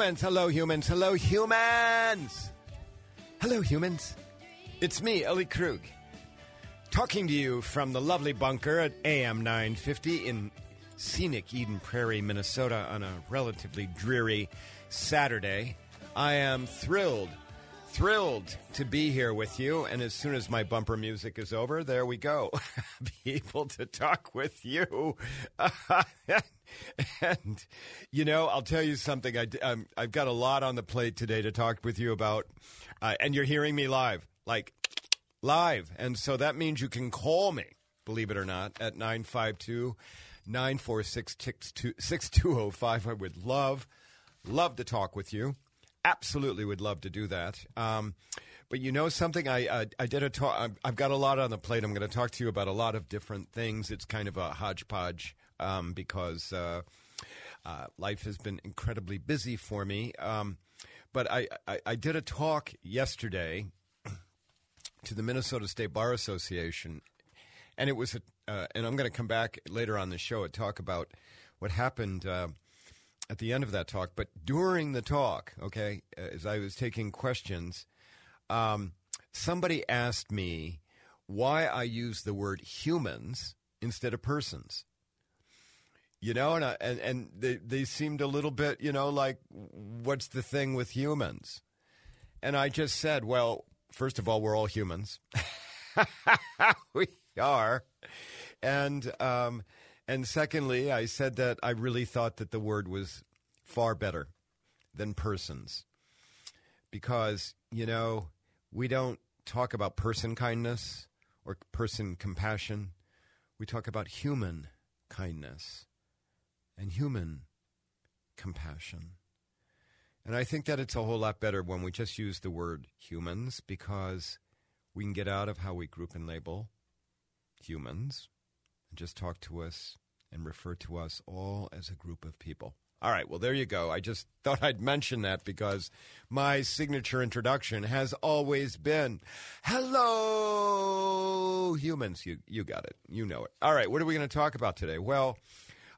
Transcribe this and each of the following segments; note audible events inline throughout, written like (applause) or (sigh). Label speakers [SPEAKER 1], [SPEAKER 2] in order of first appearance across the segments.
[SPEAKER 1] Humans. Hello, humans. Hello, humans. Hello, humans. It's me, Ellie Krug, talking to you from the lovely bunker at AM 950 in scenic Eden Prairie, Minnesota, on a relatively dreary Saturday. I am thrilled, thrilled to be here with you. And as soon as my bumper music is over, there we go. (laughs) be able to talk with you. (laughs) and, you know, I'll tell you something. I, um, I've got a lot on the plate today to talk with you about. Uh, and you're hearing me live, like live. And so that means you can call me, believe it or not, at 952 946 6205. I would love, love to talk with you. Absolutely would love to do that. Um, but you know something? I uh, I did a talk. I've got a lot on the plate. I'm going to talk to you about a lot of different things. It's kind of a hodgepodge um, because uh, uh, life has been incredibly busy for me. Um, but I, I, I did a talk yesterday (clears throat) to the Minnesota State Bar Association, and it was a, uh, and I'm going to come back later on the show and talk about what happened uh, at the end of that talk. But during the talk, okay, as I was taking questions, um, somebody asked me why I use the word humans instead of persons. You know, and I, and and they they seemed a little bit, you know, like what's the thing with humans? And I just said, well, first of all, we're all humans. (laughs) we are, and um, and secondly, I said that I really thought that the word was far better than persons, because you know we don't talk about person kindness or person compassion. We talk about human kindness and human compassion. And I think that it's a whole lot better when we just use the word humans because we can get out of how we group and label humans and just talk to us and refer to us all as a group of people. All right, well, there you go. I just (laughs) thought I'd mention that because my signature introduction has always been hello, humans. You, you got it. You know it. All right, what are we going to talk about today? Well,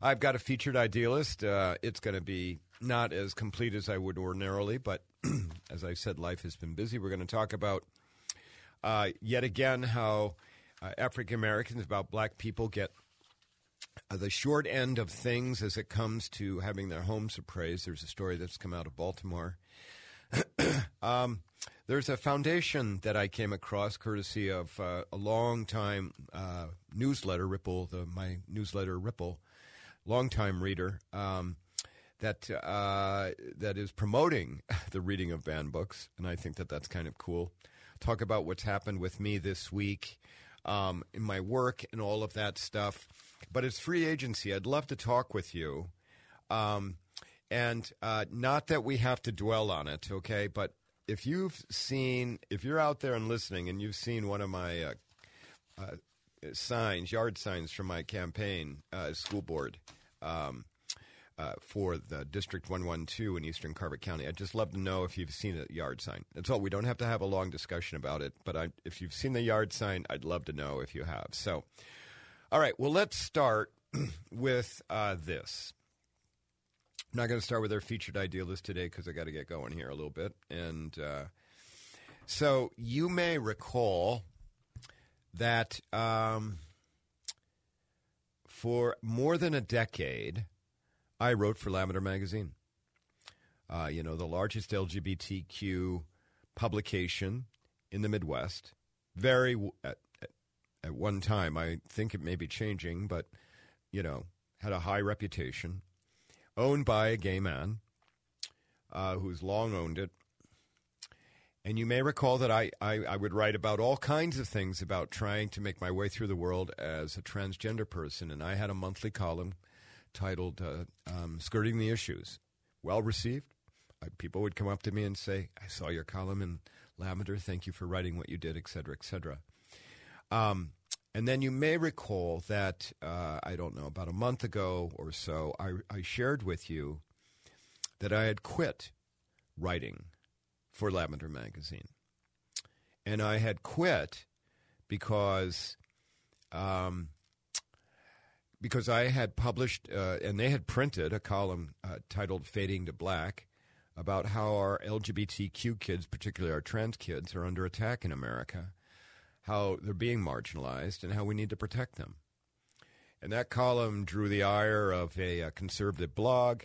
[SPEAKER 1] I've got a featured idealist. Uh, it's going to be not as complete as I would ordinarily, but (clears throat) as I said, life has been busy. We're going to talk about uh, yet again how uh, African Americans, about black people, get uh, the short end of things as it comes to having their homes appraised. There's a story that's come out of Baltimore. (clears throat) um, there's a foundation that I came across courtesy of uh, a long time uh, newsletter, Ripple, the, my newsletter, Ripple longtime reader um, that uh, that is promoting (laughs) the reading of banned books, and I think that that's kind of cool. Talk about what's happened with me this week um, in my work and all of that stuff. But it's free agency. I'd love to talk with you. Um, and uh, not that we have to dwell on it, okay? But if you've seen, if you're out there and listening, and you've seen one of my uh, uh, signs, yard signs from my campaign uh, school board um, uh, for the District 112 in Eastern Carver County. I'd just love to know if you've seen a yard sign. That's all. We don't have to have a long discussion about it, but I, if you've seen the yard sign, I'd love to know if you have. So, all right, well, let's start (clears throat) with uh, this. I'm not going to start with our featured idealist today because I got to get going here a little bit. And uh, so you may recall that um, for more than a decade, I wrote for Lavender Magazine. Uh, you know, the largest LGBTQ publication in the Midwest. Very, at, at one time, I think it may be changing, but, you know, had a high reputation. Owned by a gay man uh, who's long owned it and you may recall that I, I, I, would write about all kinds of things about trying to make my way through the world as a transgender person. And I had a monthly column titled uh, um, Skirting the Issues. Well received. People would come up to me and say, I saw your column in Lavender. Thank you for writing what you did, et cetera, et cetera. Um, and then you may recall that, uh, I don't know, about a month ago or so, I, I shared with you that I had quit writing for Lavender Magazine. And I had quit because um, because I had published uh, and they had printed a column uh, titled "Fading to Black." About how our LGBTQ kids, particularly our trans kids, are under attack in America, how they're being marginalized, and how we need to protect them. And that column drew the ire of a, a conservative blog.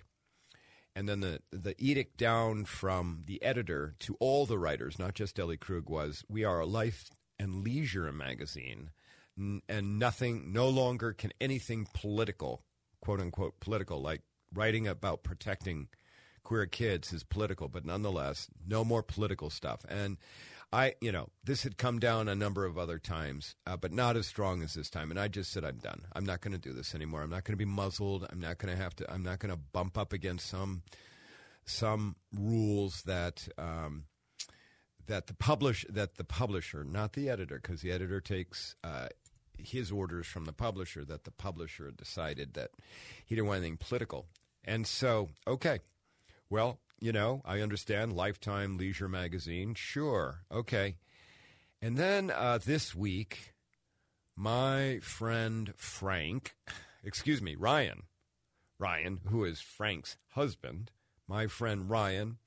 [SPEAKER 1] And then the, the edict down from the editor to all the writers, not just Ellie Krug, was we are a life and leisure magazine, and nothing, no longer can anything political, quote unquote, political, like writing about protecting queer kids is political, but nonetheless, no more political stuff. And I, you know, this had come down a number of other times, uh, but not as strong as this time. And I just said, I'm done. I'm not going to do this anymore. I'm not going to be muzzled. I'm not going to have to. I'm not going to bump up against some some rules that um, that the publish that the publisher, not the editor, because the editor takes. Uh, his orders from the publisher that the publisher decided that he didn't want anything political. And so, okay, well, you know, I understand Lifetime Leisure Magazine. Sure. Okay. And then uh, this week, my friend Frank, excuse me, Ryan, Ryan, who is Frank's husband, my friend Ryan,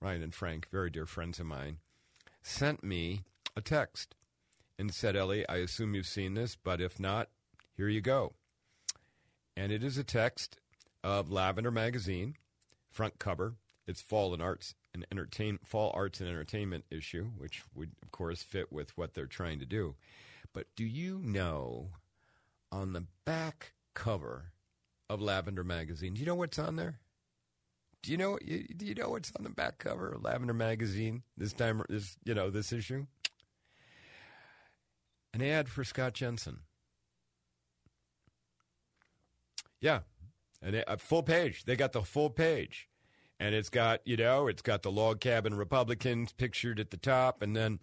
[SPEAKER 1] Ryan and Frank, very dear friends of mine, sent me a text and said, Ellie, I assume you've seen this, but if not, here you go. And it is a text of Lavender Magazine, front cover, its fall and arts and entertain fall arts and entertainment issue, which would of course fit with what they're trying to do. But do you know on the back cover of Lavender magazine, do you know what's on there? Do you know do you know what's on the back cover of Lavender magazine this time this you know this issue? An ad for Scott Jensen. Yeah, and a full page. They got the full page and it's got you know it's got the log cabin Republicans pictured at the top, and then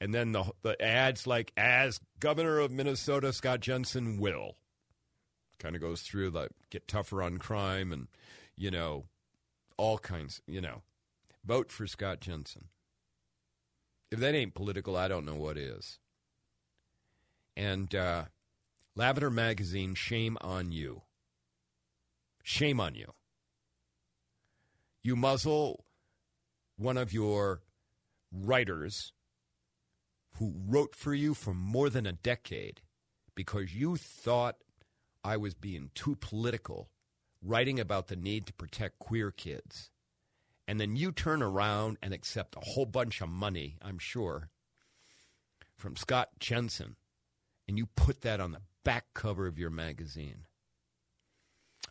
[SPEAKER 1] and then the the ads like as governor of Minnesota Scott Jensen will kind of goes through the get tougher on crime and you know all kinds you know vote for Scott Jensen. If that ain't political, I don't know what is. And uh, Lavender Magazine, shame on you. Shame on you. You muzzle one of your writers who wrote for you for more than a decade because you thought I was being too political writing about the need to protect queer kids. And then you turn around and accept a whole bunch of money, I'm sure, from Scott Jensen, and you put that on the back cover of your magazine.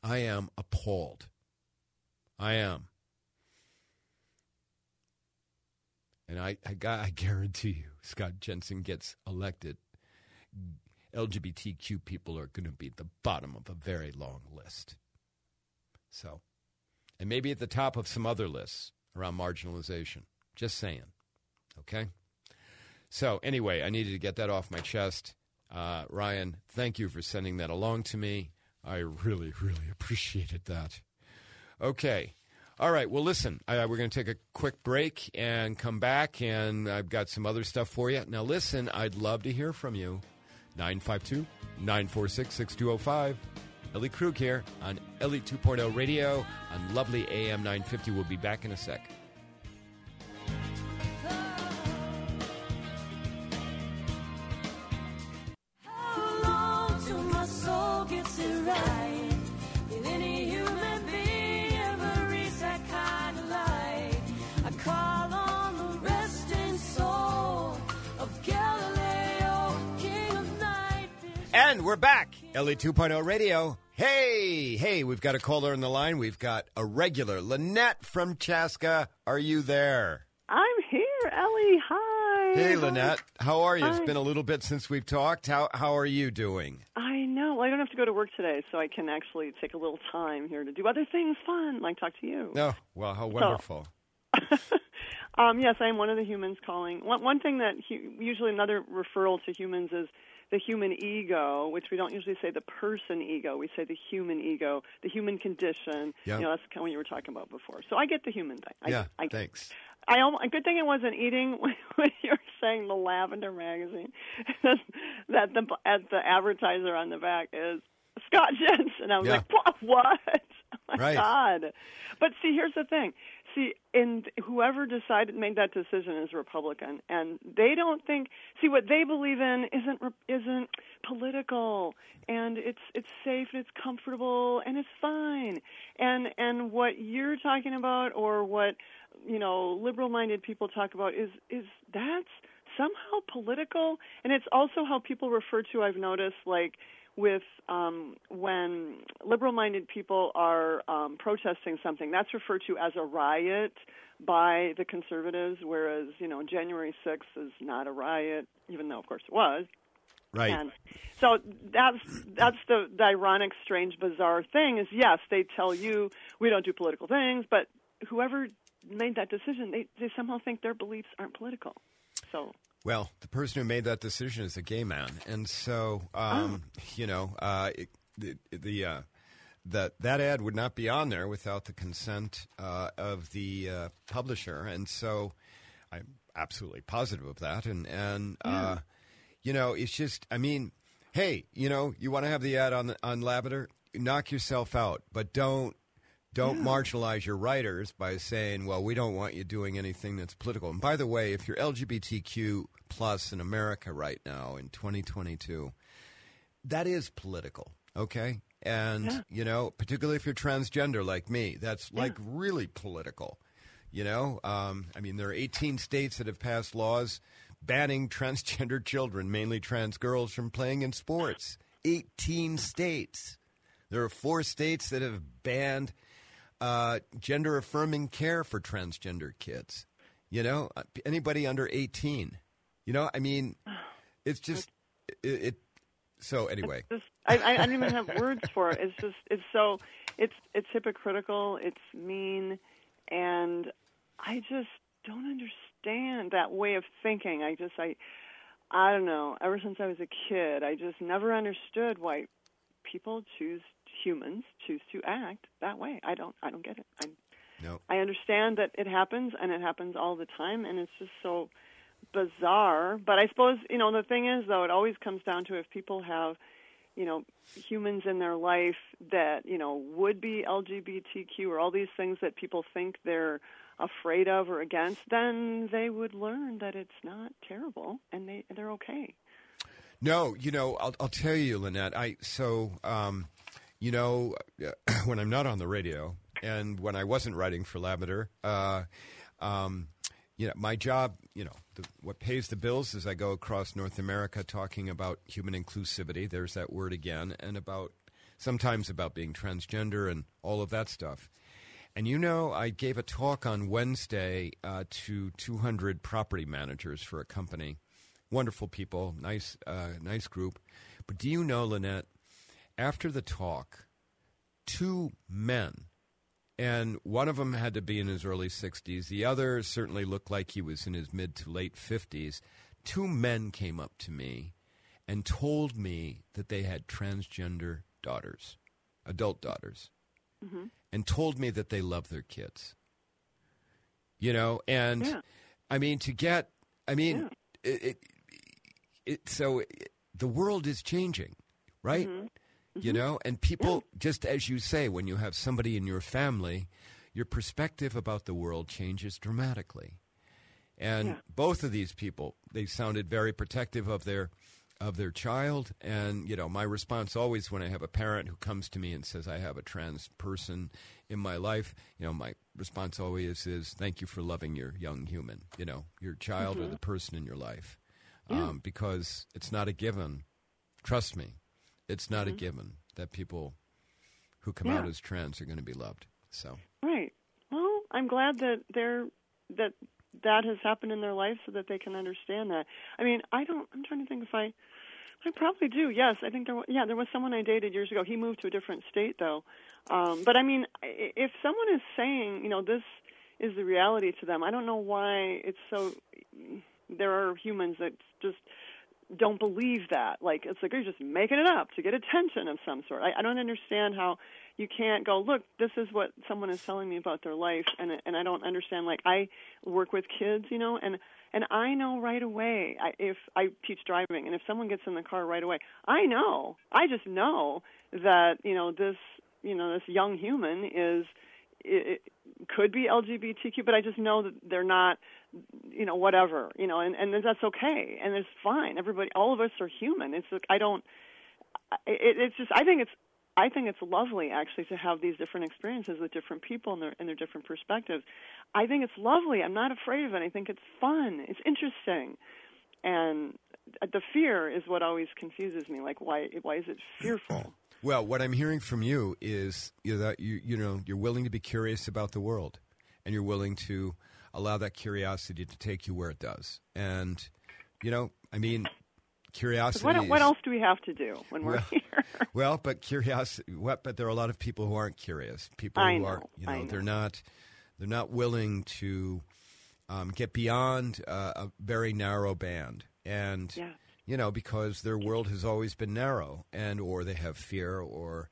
[SPEAKER 1] I am appalled. I am. And I, I, I guarantee you, Scott Jensen gets elected, LGBTQ people are going to be at the bottom of a very long list. So, and maybe at the top of some other lists around marginalization. Just saying. Okay? So, anyway, I needed to get that off my chest. Uh, Ryan, thank you for sending that along to me. I really, really (laughs) appreciated that. Okay. All right. Well, listen, uh, we're going to take a quick break and come back, and I've got some other stuff for you. Now, listen, I'd love to hear from you. 952 946 6205. Ellie Krug here on Ellie 2.0 Radio on lovely AM 950. We'll be back in a sec. We're back. Ellie 2.0 Radio. Hey, hey, we've got a caller on the line. We've got a regular. Lynette from Chaska. Are you there?
[SPEAKER 2] I'm here, Ellie. Hi.
[SPEAKER 1] Hey, Lynette. How are you? Hi. It's been a little bit since we've talked. How, how are you doing?
[SPEAKER 2] I know. Well, I don't have to go to work today, so I can actually take a little time here to do other things fun, like talk to you.
[SPEAKER 1] Oh, well, how wonderful.
[SPEAKER 2] So, (laughs) um, yes, I am one of the humans calling. One, one thing that he, usually another referral to humans is – the human ego, which we don't usually say the person ego, we say the human ego, the human condition.
[SPEAKER 1] Yep.
[SPEAKER 2] You know, that's kind of what you were talking about before. So I get the human thing. I,
[SPEAKER 1] yeah,
[SPEAKER 2] I,
[SPEAKER 1] thanks.
[SPEAKER 2] I almost, a good thing I wasn't eating (laughs) when when you were saying the lavender magazine. (laughs) that the at the advertiser on the back is Scott Jensen. And I was
[SPEAKER 1] Yeah.
[SPEAKER 2] like, what? what? (laughs) Oh my
[SPEAKER 1] Right.
[SPEAKER 2] God. But see, here's the thing. See, and whoever decided made that decision is Republican, and they don't think. See, what they believe in isn't isn't political, and it's it's safe and it's comfortable and it's fine. And and what you're talking about, or what you know, liberal-minded people talk about, is is that's somehow political, and it's also how people refer to. I've noticed, like with um, when liberal-minded people are um, protesting something, that's referred to as a riot by the conservatives, whereas you know January 6th is not a riot, even though of course it was.
[SPEAKER 1] Right.
[SPEAKER 2] And so that's that's the, the ironic, strange, bizarre thing is yes, they tell you we don't do political things, but whoever made that decision, they they somehow think their beliefs aren't political. So
[SPEAKER 1] Well, the person who made that decision is a gay man, and so um, you know uh, it, the the uh, that that ad would not be on there without the consent uh, of the uh, publisher, and so I'm absolutely positive of that. And and uh, you know, it's just I mean, hey, you know, you want to have the ad on on Lavender, knock yourself out, but don't don't marginalize your writers by saying, "Well, we don't want you doing anything that's political." And by the way, if you're LGBTQ plus in America right now in 2022, that is political, okay? And
[SPEAKER 2] Yeah.
[SPEAKER 1] you know, particularly if you're transgender like me, that's like really political. You know, um, I mean, there are 18 states that have passed laws banning transgender (laughs) children, mainly trans girls, from playing in sports. 18 states. There are four states that have banned uh, gender affirming care for transgender kids. You know, Uh, anybody under 18. You know, I mean, (sighs) it's just it. it so anyway,
[SPEAKER 2] just I, I, don't even have words for it. It's just it's so it's it's hypocritical. It's mean, and I just don't understand that way of thinking. I just I I don't know. Ever since I was a kid, I just never understood why people choose humans choose to act that way. I don't I don't get it. I
[SPEAKER 1] no.
[SPEAKER 2] I understand that it happens and it happens all the time and it's just so bizarre. But I suppose, you know, the thing is though, it always comes down to if people have, you know, humans in their life that, you know, would be LGBTQ or all these things that people think they're afraid of or against, then they would learn that it's not terrible and they they're okay.
[SPEAKER 1] No, you know, I'll, I'll tell you, Lynette. I so, um, you know, (clears throat) when I'm not on the radio and when I wasn't writing for Lavender, uh, um, you know, my job, you know, the, what pays the bills is I go across North America talking about human inclusivity. There's that word again, and about sometimes about being transgender and all of that stuff. And you know, I gave a talk on Wednesday uh, to 200 property managers for a company. Wonderful people, nice, uh, nice group. But do you know, Lynette? After the talk, two men, and one of them had to be in his early 60s. The other certainly looked like he was in his mid to late 50s. Two men came up to me and told me that they had transgender daughters, adult daughters mm-hmm. and told me that they love their kids. You know, and
[SPEAKER 2] Yeah.
[SPEAKER 1] I mean to get, I mean, it, it, it, so the world is changing, right? Mm-hmm. You know, and people, just as you say, when you have somebody in your family, your perspective about the world changes dramatically. And
[SPEAKER 2] Yeah.
[SPEAKER 1] both of these people, they sounded very protective of their of their child. And you know, my response always when I have a parent who comes to me and says I have a trans person in my life, you know, my response always is thank you for loving your young human, you know, your child or the person in your life, um, because it's not a given. Trust me, it's not a given that people who come out as trans are going to be loved. So.
[SPEAKER 2] Right. Well, I'm glad that they're that that has happened in their life so that they can understand that. I mean, I don't. I'm trying to think if I. I probably do. Yes, I think there. wa- Yeah, there was someone I dated years ago. He moved to a different state though. Um, but I mean, if someone is saying, you know, this is the reality to them, I don't know why it's so. There are humans that just don't believe that. Like it's like you're just making it up to get attention of some sort. I, I don't understand how you can't go look this is what someone is telling me about their life and and I don't understand like I work with kids you know and and I know right away I, if I teach driving and if someone gets in the car right away I know I just know that you know this you know this young human is it, it could be LGBTQ but I just know that they're not you know whatever you know and and that's okay and it's fine everybody all of us are human it's like I don't it, it's just I think it's I think it's lovely actually to have these different experiences with different people and their and their different perspectives. I think it's lovely. I'm not afraid of it. I think it's fun. It's interesting, and the fear is what always confuses me. Like why why is it fearful?
[SPEAKER 1] Well, what I'm hearing from you is you know, that you you know you're willing to be curious about the world, and you're willing to allow that curiosity to take you where it does. And you know, I mean, curiosity.
[SPEAKER 2] What, what, else do we have to do when we're
[SPEAKER 1] well,
[SPEAKER 2] here? (laughs)
[SPEAKER 1] well, but curiosity. What? But there are a lot of people who aren't curious. People
[SPEAKER 2] I
[SPEAKER 1] who
[SPEAKER 2] know,
[SPEAKER 1] are, you know,
[SPEAKER 2] know.
[SPEAKER 1] they're not, they're not willing to um, get beyond uh, a very narrow band, and
[SPEAKER 2] Yeah.
[SPEAKER 1] You know, because their world has always been narrow, and or they have fear, or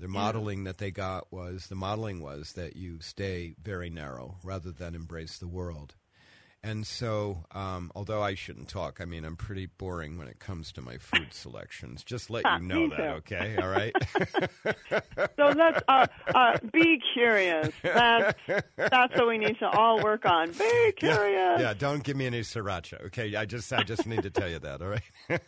[SPEAKER 1] the modeling that they got was the modeling was that you stay very narrow rather than embrace the world. And so, um, although I shouldn't talk, I mean, I'm pretty boring when it comes to my food selections. Just let (laughs) you know that, okay? All right. (laughs)
[SPEAKER 2] So let's uh, uh, be curious. That's that's what we need to all work on. Be (laughs) curious.
[SPEAKER 1] yeah, don't give me any sriracha, okay? I just, I just need to tell you that, all right?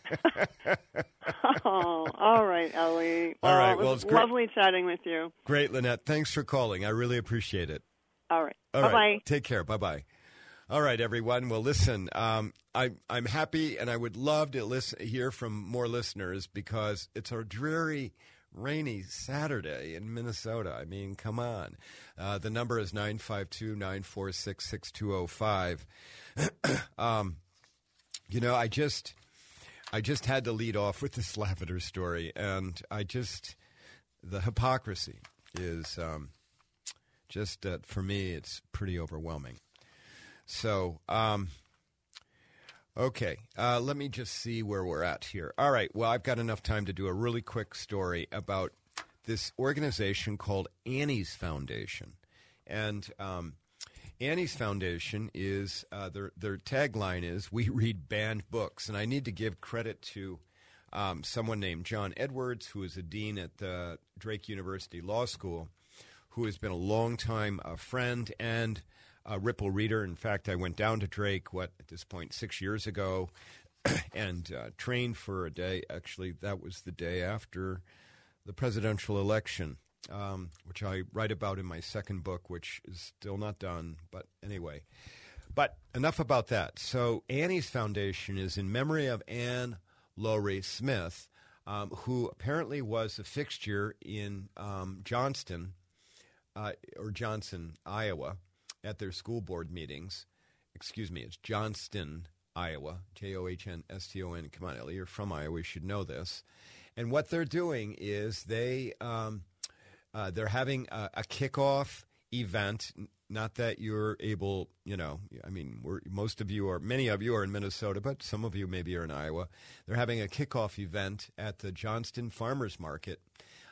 [SPEAKER 2] Oh, all right, Ellie. Well,
[SPEAKER 1] All right,
[SPEAKER 2] it
[SPEAKER 1] well, it's great-
[SPEAKER 2] lovely chatting with you.
[SPEAKER 1] Great, Lynette. Thanks for calling. I really appreciate it.
[SPEAKER 2] All right.
[SPEAKER 1] All
[SPEAKER 2] bye
[SPEAKER 1] right.
[SPEAKER 2] bye.
[SPEAKER 1] Take care. Bye bye. All right, everyone. Well, listen, um, I, I'm happy and I would love to listen, hear from more listeners because it's a dreary, rainy Saturday in Minnesota. I mean, come on. Uh, the number is 952 946 6205. (clears throat) Um, You know, I just. I just had to lead off with this (laughs) lavender story, and I just the hypocrisy is um, just uh, for me, it's pretty overwhelming. So, um, okay, uh, let me just see where we're at here. All right, well, I've got enough time to do a really quick story about this organization called Annie's Foundation, and um, Annie's Foundation is uh, their their tagline is "We read banned books," and I need to give credit to um, someone named John Edwards, who is a dean at the Drake University Law School, who has been a longtime uh, friend. And a Ripple reader. In fact, I went down to Drake what at this point six years ago, (clears throat) and uh, trained for a day. Actually, that was the day after the presidential election, um, which I write about in my second book, which is still not done. But anyway, but enough about that. So Annie's Foundation is in memory of Anne Laurie Smith, um, who apparently was a fixture in um, Johnston uh, or Johnson, Iowa, at their school board meetings. Excuse me, it's Johnston, Iowa, J O H N S T O N. Come on, Ellie, you're from Iowa. You should know this. And what they're doing is they um, uh, they're having a, a kickoff event. Not that you're able, you know. I mean, we're, most of you are, many of you are in Minnesota, but some of you maybe are in Iowa. They're having a kickoff event at the Johnston Farmers Market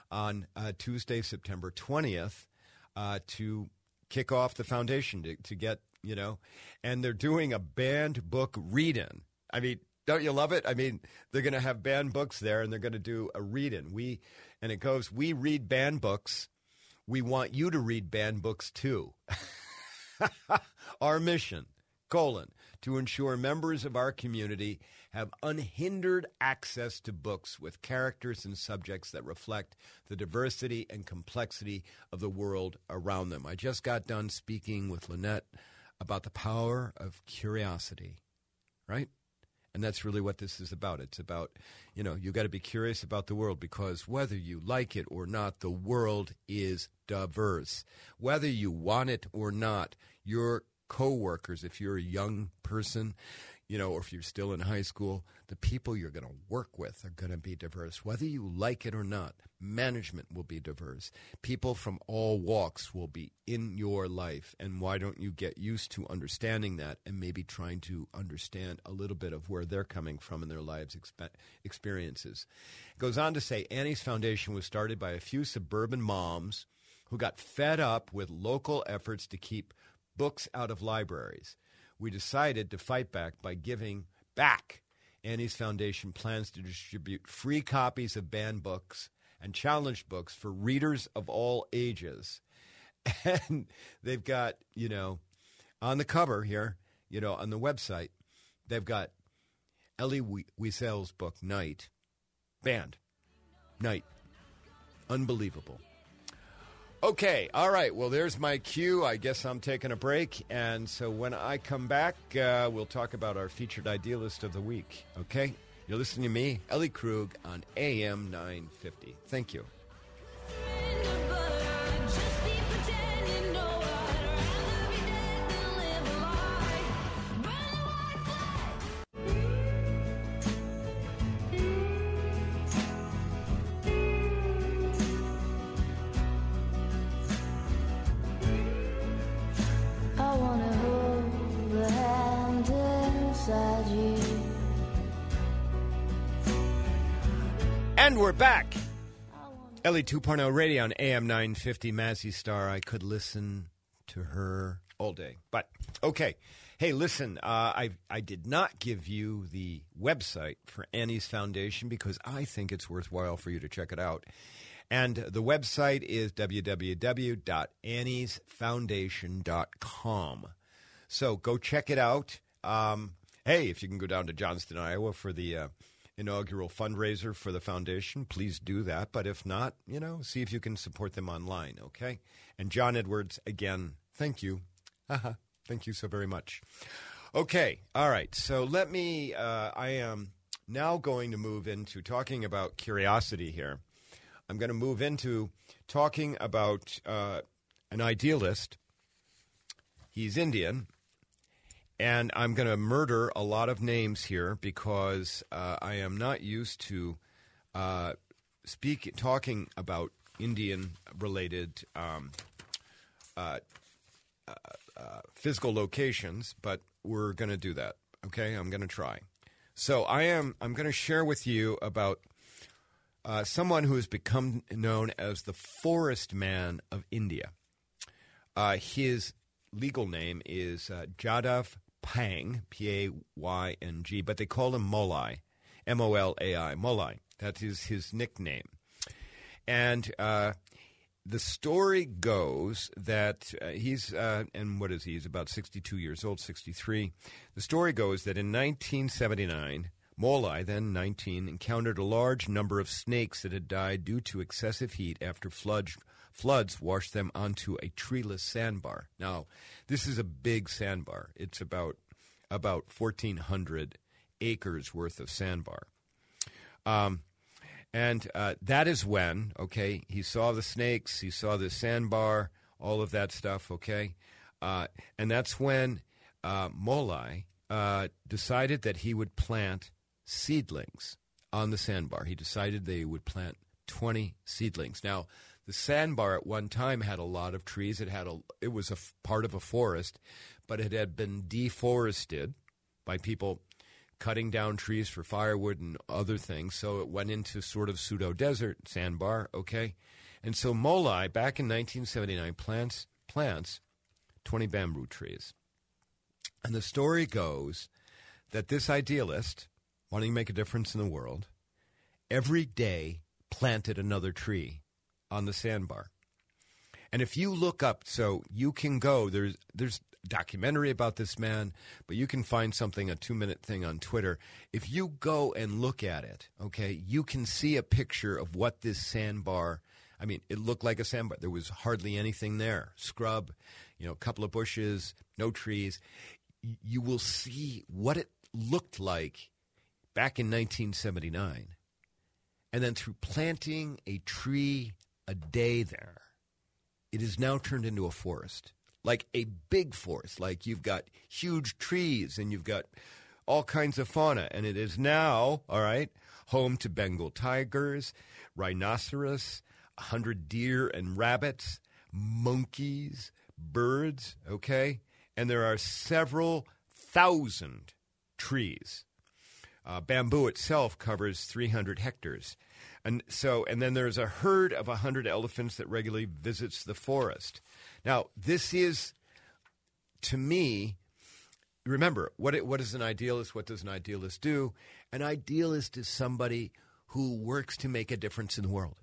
[SPEAKER 1] on uh, Tuesday, September twentieth, uh, to kick off the foundation to, to get you know, and they're doing a banned book read-in. I mean, don't you love it? I mean, they're going to have banned books there, and they're going to do a read-in. We and it goes, we read banned books. We want you to read banned books too. (laughs) our mission, colon, to ensure members of our community have unhindered access to books with characters and subjects that reflect the diversity and complexity of the world around them. I just got done speaking with Lynette about the power of curiosity, right? And that's really what this is about. It's about, you know, you got to be curious about the world because whether you like it or not, the world is diverse. Whether you want it or not, your coworkers, if you're a young person, you know, or if you're still in high school, the people you're going to work with are going to be diverse. Whether you like it or not, management will be diverse. People from all walks will be in your life. And why don't you get used to understanding that and maybe trying to understand a little bit of where they're coming from in their lives' expe- experiences? It goes on to say Annie's Foundation was started by a few suburban moms who got fed up with local efforts to keep books out of libraries we decided to fight back by giving back. Annie's Foundation plans to distribute free copies of banned books and challenged books for readers of all ages. (laughs) And they've got, you know, on the cover here, you know, on the website, they've got Elie Wiesel's book, Night, banned. Night. Unbelievable. Okay, all right. Well, there's my cue. I guess I'm taking a break. And so when I come back, uh, we'll talk about our featured idealist of the week. Okay? You're listening to me, Ellie Krug, on AM 950. Thank you. Ellie 2.0 radio on AM 950 Mazzy Star. I could listen to her all day. But, okay. Hey, listen, uh, I, I did not give you the website for Annie's Foundation because I think it's worthwhile for you to check it out. And the website is www.anniesfoundation.com. So go check it out. Um, hey, if you can go down to Johnston, Iowa for the. Uh, inaugural fundraiser for the foundation, please do that. But if not, you know, see if you can support them online, okay? And John Edwards, again, thank you. (laughs) thank you so very much. Okay, all right. So let me, uh, I am now going to move into talking about curiosity here. I'm going to move into talking about uh, an idealist. He's Indian, and I'm going to murder a lot of names here because uh, I am not used to uh, speak talking about Indian related um, uh, uh, uh, physical locations, but we're going to do that. Okay, I'm going to try. So I am. I'm going to share with you about uh, someone who has become known as the Forest Man of India. his legal name is Jadav Payng, P A Y N G, but they call him Molai, M O L A I, Molai. That is his nickname. And uh, the story goes that uh, he's, uh, and what is he? He's about 62 years old, 63. The story goes that in 1979, Molai, then 19, encountered a large number of snakes that had died due to excessive heat after floods, floods washed them onto a treeless sandbar. Now, this is a big sandbar. It's about about 1,400 acres worth of sandbar. Um, and uh, that is when, okay, he saw the snakes, he saw the sandbar, all of that stuff, okay? Uh, and that's when uh, Molai uh, decided that he would plant seedlings on the sandbar. He decided they would plant 20 seedlings. Now, the sandbar at one time had a lot of trees. It had a it was a f- part of a forest, but it had been deforested by people cutting down trees for firewood and other things. So it went into sort of pseudo desert sandbar. Okay, and so Molai back in 1979 plants plants 20 bamboo trees, and the story goes that this idealist wanting to make a difference in the world every day planted another tree on the sandbar. And if you look up, so you can go, there's, there's documentary about this man, but you can find something, a two minute thing on Twitter. If you go and look at it, okay, you can see a picture of what this sandbar, I mean, it looked like a sandbar. There was hardly anything there. Scrub, you know, a couple of bushes, no trees. You will see what it looked like back in 1979. And then through planting a tree a day there, it is now turned into a forest, like a big forest. Like you've got huge trees and you've got all kinds of fauna, and it is now, all right, home to Bengal tigers, rhinoceros, a hundred deer and rabbits, monkeys, birds, okay? And there are several thousand trees. Uh, bamboo itself covers 300 hectares. And so, and then there's a herd of 100 elephants that regularly visits the forest. Now, this is, to me, remember, what, it, what is an idealist? What does an idealist do? An idealist is somebody who works to make a difference in the world,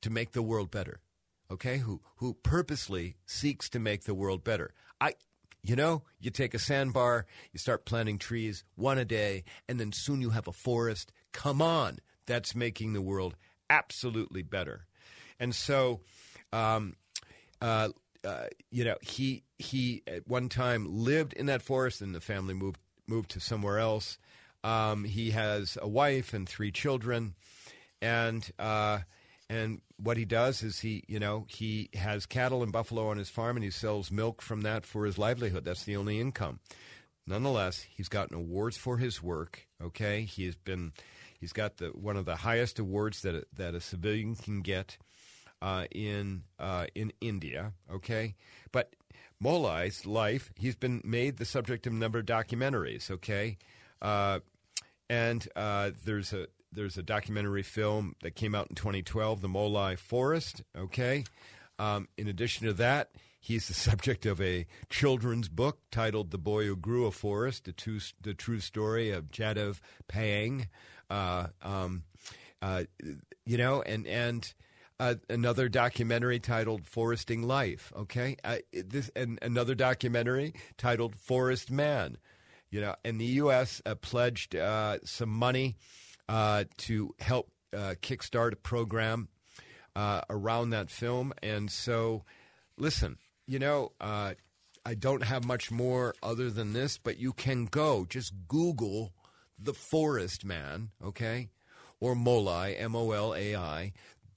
[SPEAKER 1] to make the world better, okay? Who, who purposely seeks to make the world better. I, you know, you take a sandbar, you start planting trees one a day, and then soon you have a forest. Come on, that's making the world absolutely better. And so, um, uh, uh, you know, he he at one time lived in that forest, and the family moved moved to somewhere else. Um, he has a wife and three children, and uh, and what he does is he you know he has cattle and buffalo on his farm, and he sells milk from that for his livelihood. That's the only income. Nonetheless, he's gotten awards for his work. Okay, he has been he's got the one of the highest awards that a, that a civilian can get uh, in uh, in India. Okay, but Molai's life, he's been made the subject of a number of documentaries. Okay, uh, and uh, there's a there's a documentary film that came out in 2012, The Molai Forest. Okay, um, in addition to that. He's the (laughs) subject of a children's book titled "The Boy Who Grew a Forest: The, two, the True Story of Jadav Payeng." Uh, um, uh, you know, and and uh, another documentary titled "Foresting Life." Okay, uh, this and another documentary titled "Forest Man." You know, and the U.S. Uh, pledged uh, some money to help kickstart a program around that film. And so, listen, you know, I don't have much more other than this, but you can go just Google the Forest Man, okay, or Molai, M O L A I.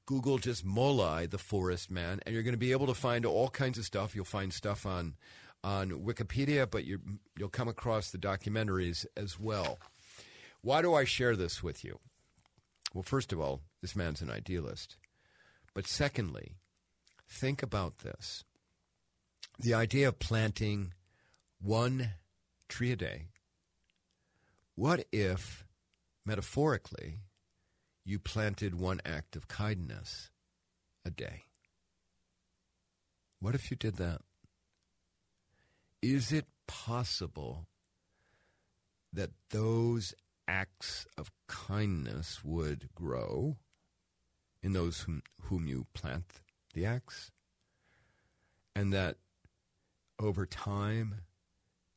[SPEAKER 1] Google just Molai, the Forest Man, and you're going to be able to find all kinds of stuff. You'll find stuff on on Wikipedia, but you will come across the documentaries as well. Why do I share this with you? Well, first of all, this man's an idealist. But secondly, think about this. The idea of planting one tree a day. What if, metaphorically, you planted one act of kindness a day? What if you did that? Is it possible that those acts of kindness would grow in those whom, whom you plant the acts? And that over time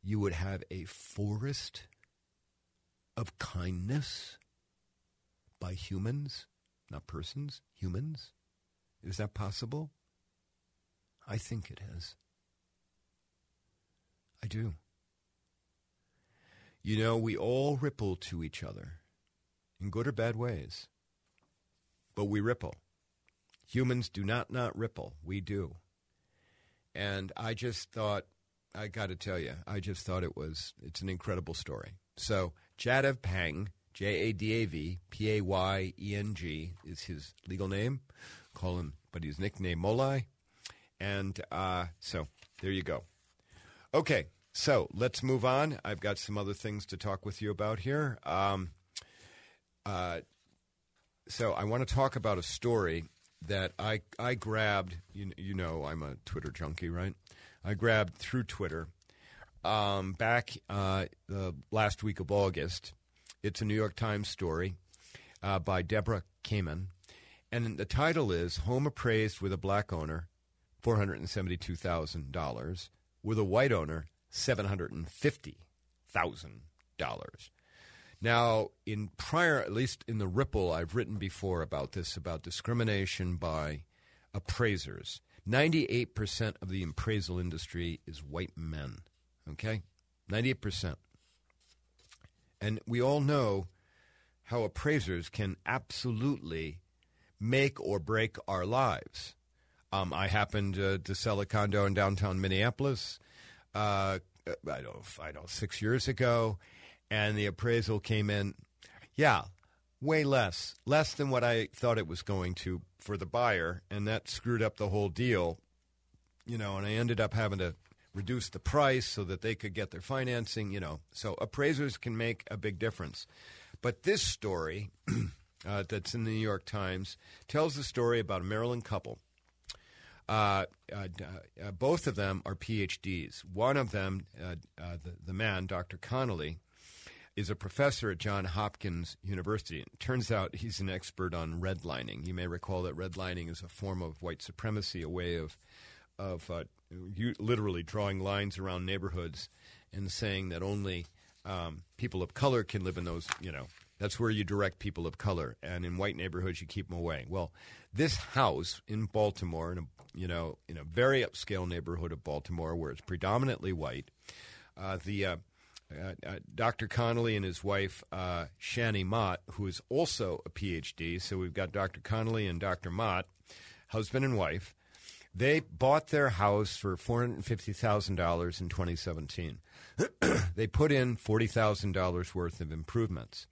[SPEAKER 1] you would have a forest of kindness by humans, not persons, humans? Is that possible? I think it is. I do. You know, we all ripple to each other in good or bad ways, but we ripple. Humans do not not ripple. We do. And I just thought, I got to tell you, I just thought it was, it's an incredible story. So, Jadav Payeng, J A D A V P A Y E N G is his legal name. Call him, but his nickname Molai. And uh, so, there you go. Okay, so let's move on. I've got some other things to talk with you about here. Um, uh, so I want to talk about a story that I I grabbed. You, you know, I'm a Twitter junkie, right? I grabbed through Twitter um, back uh, the last week of August. It's a New York Times story uh, by Deborah Kamin, and the title is "Home Appraised with a Black Owner, four hundred and seventy-two thousand dollars." with a white owner, $750,000. Now, in prior, at least in the Ripple, I've written before about this, about discrimination by appraisers. 98% of the appraisal industry is white men. Okay? 98%. And we all know how appraisers can absolutely make or break our lives. Um, I happened uh, to sell a condo in downtown Minneapolis. Uh, I don't, I know, six years ago, and the appraisal came in, yeah, way less, less than what I thought it was going to for the buyer, and that screwed up the whole deal. You know, and I ended up having to reduce the price so that they could get their financing. You know, so appraisers can make a big difference. But this story (clears throat) uh, that's in the New York Times tells the story about a Maryland couple. Uh, uh, uh, both of them are PhDs. One of them, uh, uh, the, the man, Dr. Connolly, is a professor at Johns Hopkins University. It turns out he's an expert on redlining. You may recall that redlining is a form of white supremacy, a way of of uh, you, literally drawing lines around neighborhoods and saying that only um, people of color can live in those. You know, that's where you direct people of color, and in white neighborhoods you keep them away. Well, this house in Baltimore, in a you know in a very upscale neighborhood of Baltimore, where it's predominantly white, uh, the uh, uh, uh, Dr. Connolly and his wife, uh, Shani Mott, who is also a PhD. So we've got Dr. Connolly and Dr. Mott, husband and wife. They bought their house for $450,000 in 2017. (clears throat) they put in $40,000 worth of improvements.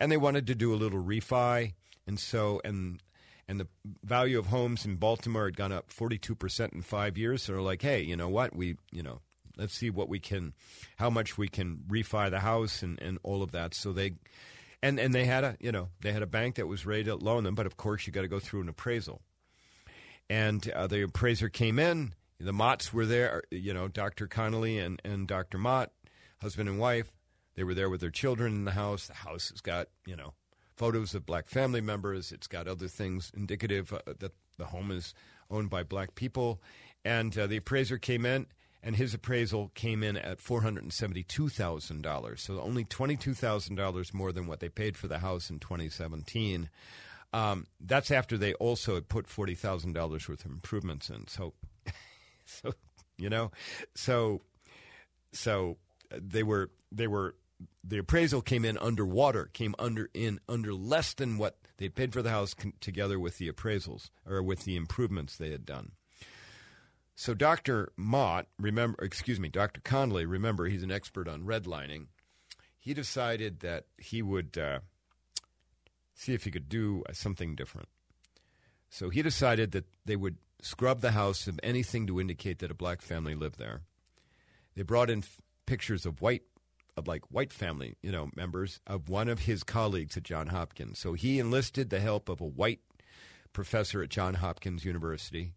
[SPEAKER 1] And they wanted to do a little refi. And so, and and the value of homes in Baltimore had gone up 42% in five years. So they're like, hey, you know what? We, you know, let's see what we can, how much we can refi the house and, and all of that. So they, and, and they had a, you know, they had a bank that was ready to loan them, but of course you got to go through an appraisal. And uh, the appraiser came in, the Motts were there, you know, Dr. Connolly and, and Dr. Mott, husband and wife. They were there with their children in the house. The house has got, you know, photos of black family members. It's got other things indicative uh, that the home is owned by black people. And uh, the appraiser came in and his appraisal came in at $472,000. So only $22,000 more than what they paid for the house in 2017. Um, that's after they also put $40,000 worth of improvements in. So, (laughs) so, you know, so, so they were, they were, the appraisal came in underwater, came under in under less than what they paid for the house con- together with the appraisals or with the improvements they had done. So Dr. Mott, remember, excuse me, Dr. Connolly, remember he's an expert on redlining. He decided that he would uh, see if he could do something different. So he decided that they would scrub the house of anything to indicate that a black family lived there. They brought in f- pictures of white, of like white family, you know, members of one of his colleagues at John Hopkins. So he enlisted the help of a white professor at John Hopkins University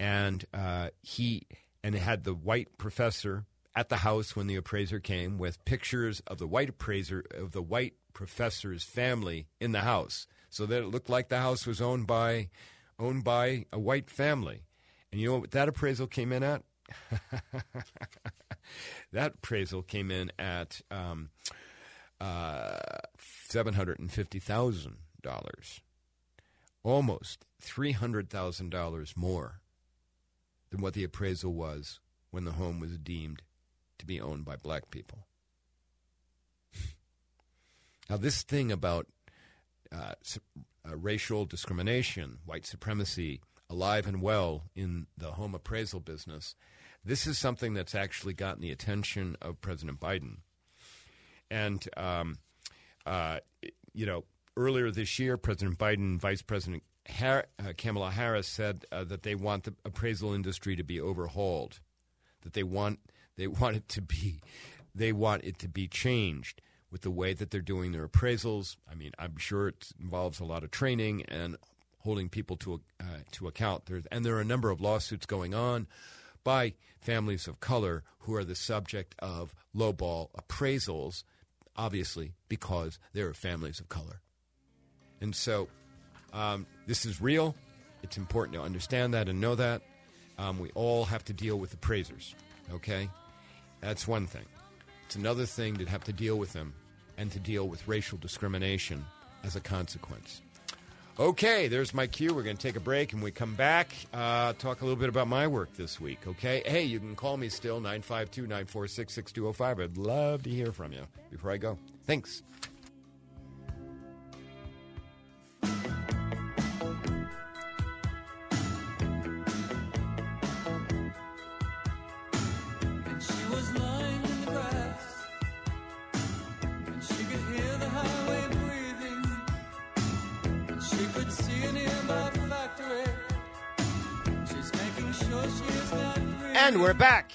[SPEAKER 1] and uh, he and had the white professor at the house when the appraiser came with pictures of the white appraiser of the white professor's family in the house, so that it looked like the house was owned by owned by a white family. And you know what that appraisal came in at? (laughs) that appraisal came in at um, uh, seven hundred and fifty thousand dollars, almost three hundred thousand dollars more than what the appraisal was when the home was deemed to be owned by black people. Now, this thing about uh, uh, racial discrimination, white supremacy, alive and well in the home appraisal business, this is something that's actually gotten the attention of President Biden. And, um, uh, you know, earlier this year, President Biden Vice President Har- uh, Kamala Harris said uh, that they want the appraisal industry to be overhauled, that they want they (laughs) want it to be they want it to be changed with the way that they're doing their appraisals. I mean, I'm sure it involves a lot of training and holding people to uh, to account. There's, and there are a number of lawsuits going on by families of color who are the subject of lowball appraisals, obviously because they're families of color. And so um, this is real. It's important to understand that and know that. Um, we all have to deal with appraisers, okay? That's one thing. It's another thing to have to deal with them and to deal with racial discrimination as a consequence. Okay, there's my cue. We're going to take a break and we come back, uh, talk a little bit about my work this week, okay? Hey, you can call me still, 952 946 6205. I'd love to hear from you before I go. Thanks. And we're back.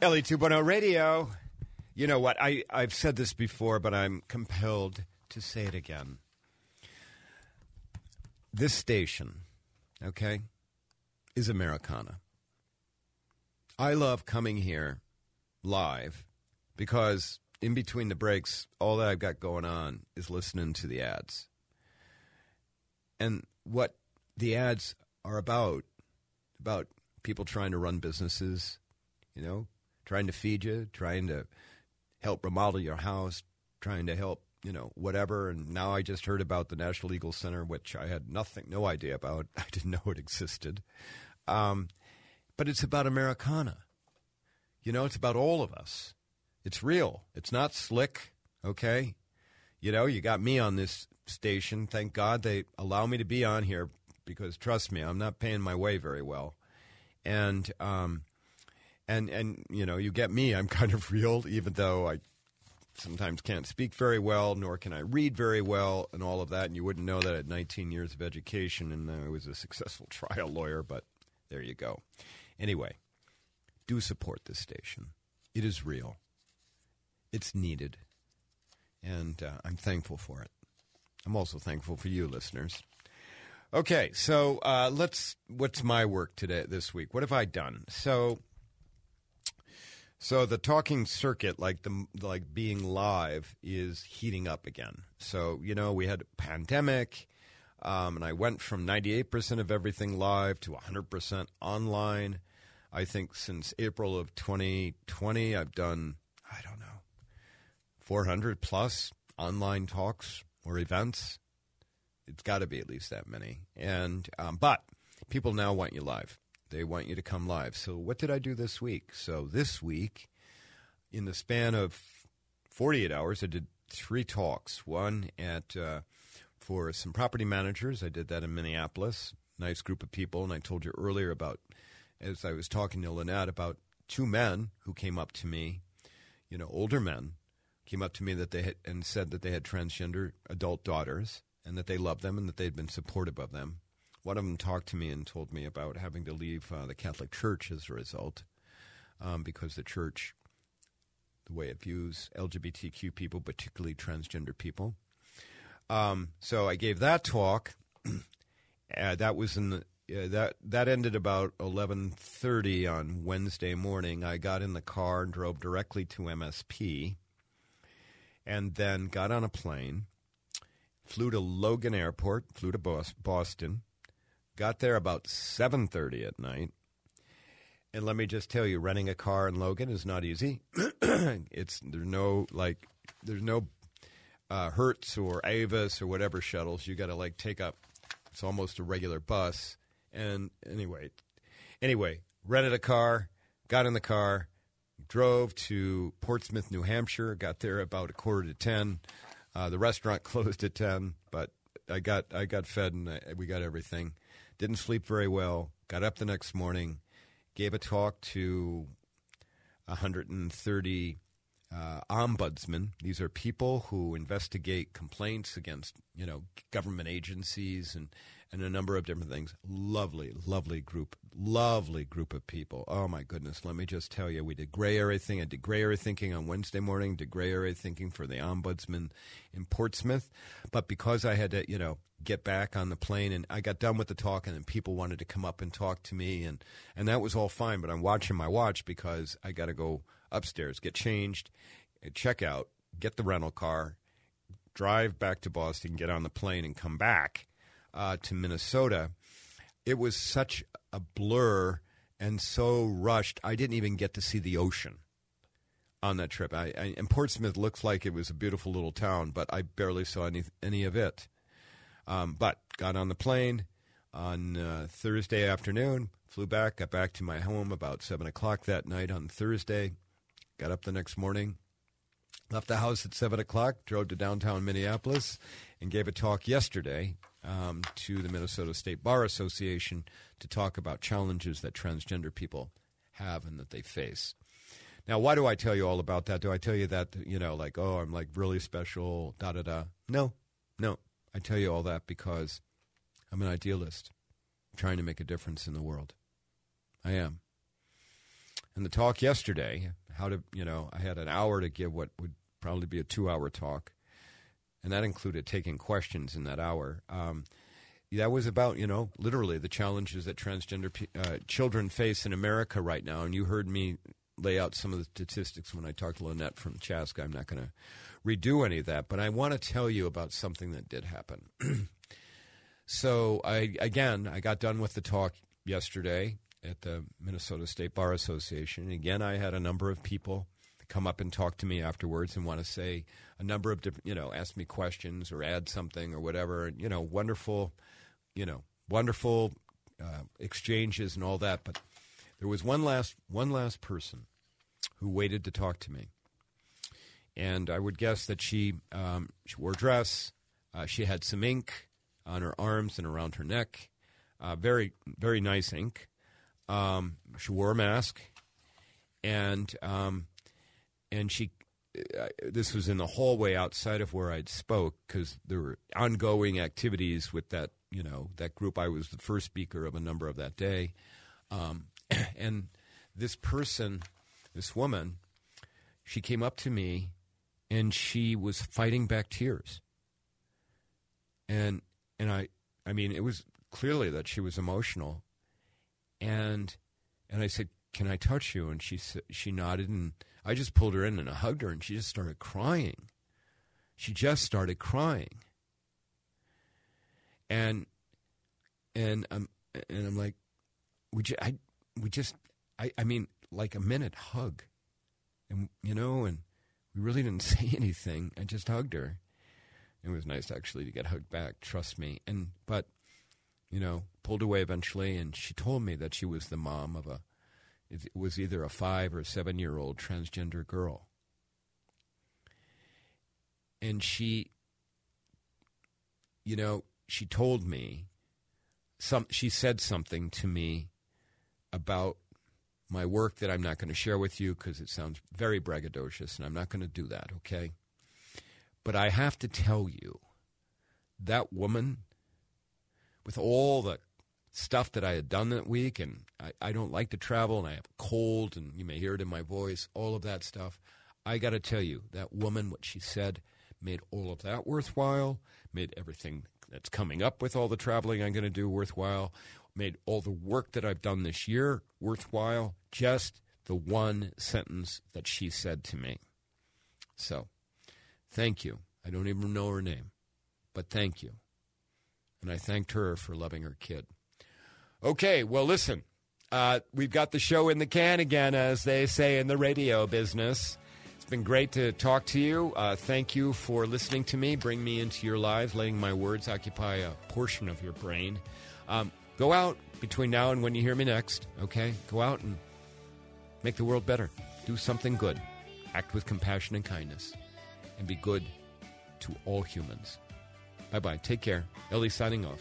[SPEAKER 1] Ellie 2.0 Radio. You know what? I, I've said this before, but I'm compelled to say it again. This station, okay, is Americana. I love coming here live because in between the breaks, all that I've got going on is listening to the ads. And what the ads are about, about people trying to run businesses, you know, trying to feed you, trying to help remodel your house, trying to help, you know, whatever. And now I just heard about the National Legal Center, which I had nothing, no idea about. (laughs) I didn't know it existed. Um, but it's about Americana. You know, it's about all of us. It's real. It's not slick, okay? You know, you got me on this station. Thank God they allow me to be on here because trust me, I'm not paying my way very well. And um and and you know, you get me, I'm kind of real even though I sometimes can't speak very well, nor can I read very well, and all of that. And you wouldn't know that at 19 years of education, and I was a successful (laughs) trial lawyer. But there you go. Anyway, do support this station. It is real. It's needed, and uh, I'm thankful for it. I'm also thankful for you, listeners. Okay, so uh, let's. What's my work today this week? What have I done? So, so the talking circuit, like the like being live, is heating up again. So you know we had a pandemic, um, and I went from 98% of everything live to 100% online. I think since April of 2020, I've done I don't know 400 plus online talks or events. It's got to be at least that many. And um, but people now want you live. They want you to come live. So what did I do this week? So this week, in the span of 48 hours, I did three talks. One at uh, for some property managers. I did that in Minneapolis. Nice group of people. And I told you earlier about as I was talking to Lynette about two men who came up to me, you know, older men came up to me that they had and said that they had transgender adult daughters and that they loved them and that they'd been supportive of them. One of them talked to me and told me about having to leave uh, the Catholic Church as a result, um, because the church, the way it views LGBTQ people, particularly transgender people. Um, so I gave that talk. (clears throat) uh, that was in the, uh, that that ended about eleven thirty on Wednesday morning. I got in the car and drove directly to MSP, and then got on a plane, flew to Logan Airport, flew to Boston, got there about seven thirty at night. And let me just tell you, renting a car in Logan is not easy. (clears throat) it's there's no like there's no uh, Hertz or Avis or whatever shuttles. You got to like take up. It's almost a regular bus. And anyway, anyway, rented a car, got in the car, drove to Portsmouth, New Hampshire. Got there about a quarter to ten. Uh, the restaurant (laughs) closed at ten, but I got I got fed and I, we got everything. Didn't sleep very well. Got up the next morning, gave a talk to 130 uh, ombudsmen. These are people who investigate complaints against you know government agencies and and a number of different things. Lovely, lovely group, lovely group of people. Oh my goodness, let me just tell you, we did gray area thing. I did gray area thinking on Wednesday morning. Did gray area thinking for the ombudsman in Portsmouth, but because I had to you know get back on the plane and I got done with the talk and then people wanted to come up and talk to me and and that was all fine. But I'm watching my watch because I got to go upstairs, get changed, check out, get the rental car, drive back to Boston, get on the plane, and come back uh, to Minnesota. It was such a blur and so rushed. I didn't even get to see the ocean on that trip. I, I, and Portsmouth looks like it was a beautiful little town, but I barely saw any any of it. Um, but got on the plane on uh, Thursday afternoon, flew back, got back to my home about seven o'clock that night on Thursday. Got up the next morning, left the house at seven o'clock, drove to downtown Minneapolis, and gave a talk yesterday um, to the Minnesota State Bar Association to talk about challenges that transgender people have and that they face. Now, why do I tell you all about that? Do I tell you that, you know, like, oh, I'm like really special, da da da? No, no. I tell you all that because I'm an idealist, I'm trying to make a difference in the world. I am. And the talk yesterday, how to, you know, I had an hour to give what would probably be a two hour talk. And that included taking questions in that hour. Um, that was about, you know, literally the challenges that transgender uh, children face in America right now. And you heard me lay out some of the statistics when I talked to Lynette from Chaska. I'm not going to redo any of that, but I want to tell you about something that did happen. (clears throat) so I again, I got done with the talk yesterday at the Minnesota State Bar Association. Again, I had a number of people come up and talk to me afterwards and want to say a number of different, you know, ask me questions or add something or whatever. You know, wonderful, you know, wonderful uh, exchanges and all that. But there was one last one last person who waited to talk to me, and I would guess that she um, she wore a dress. Uh, she had some ink on her arms and around her neck. Uh, very very nice ink. Um, she wore a mask, and um, and she. This was in the hallway outside of where I'd spoke because there were ongoing activities with that you know that group. I was the first speaker of a number of that day, um, (clears throat) and this person, this woman, she came up to me, and she was fighting back tears, and and I I mean it was clearly that she was emotional, and and I said, "Can I touch you?" And she she nodded, and I just pulled her in and I hugged her, and she just started crying. She just started crying, and and I'm and I'm like, "Would you?" I we just I I mean like a minute hug, and you know, and we really didn't (laughs) say anything. I just hugged her. It was nice actually to get hugged back. Trust me, and but you know, pulled away eventually, and she told me that she was the mom of a, it was either a five or seven year old transgender girl. And she, you know, she told me, some, she said something to me about my work that I'm not going to share with you because it sounds very braggadocious, and I'm not going to do that, okay? But I have to tell you, that woman with all the stuff that I had done that week, and I, I don't like to travel, and I have a cold, and you may hear it in my voice, all of that stuff. I got to tell you, that woman, what she said, made all of that worthwhile, made everything that's coming up with all the traveling I'm going to do worthwhile, made all the work that I've done this year worthwhile. Just the one sentence that she said to me. So, thank you. I don't even know her name, but thank you and I thanked her for loving her kid. Okay, well, listen, uh, we've got the show in the can again, as they say in the radio business. It's been great to talk to you. Uh, thank you for listening to me, bring me into your lives, letting my words occupy a portion of your brain. Um, go out between now and when you hear me next, okay? Go out and make the world better. Do something good. Act with compassion and kindness. And be good to all humans. Bye bye. Take care. Ellie signing off.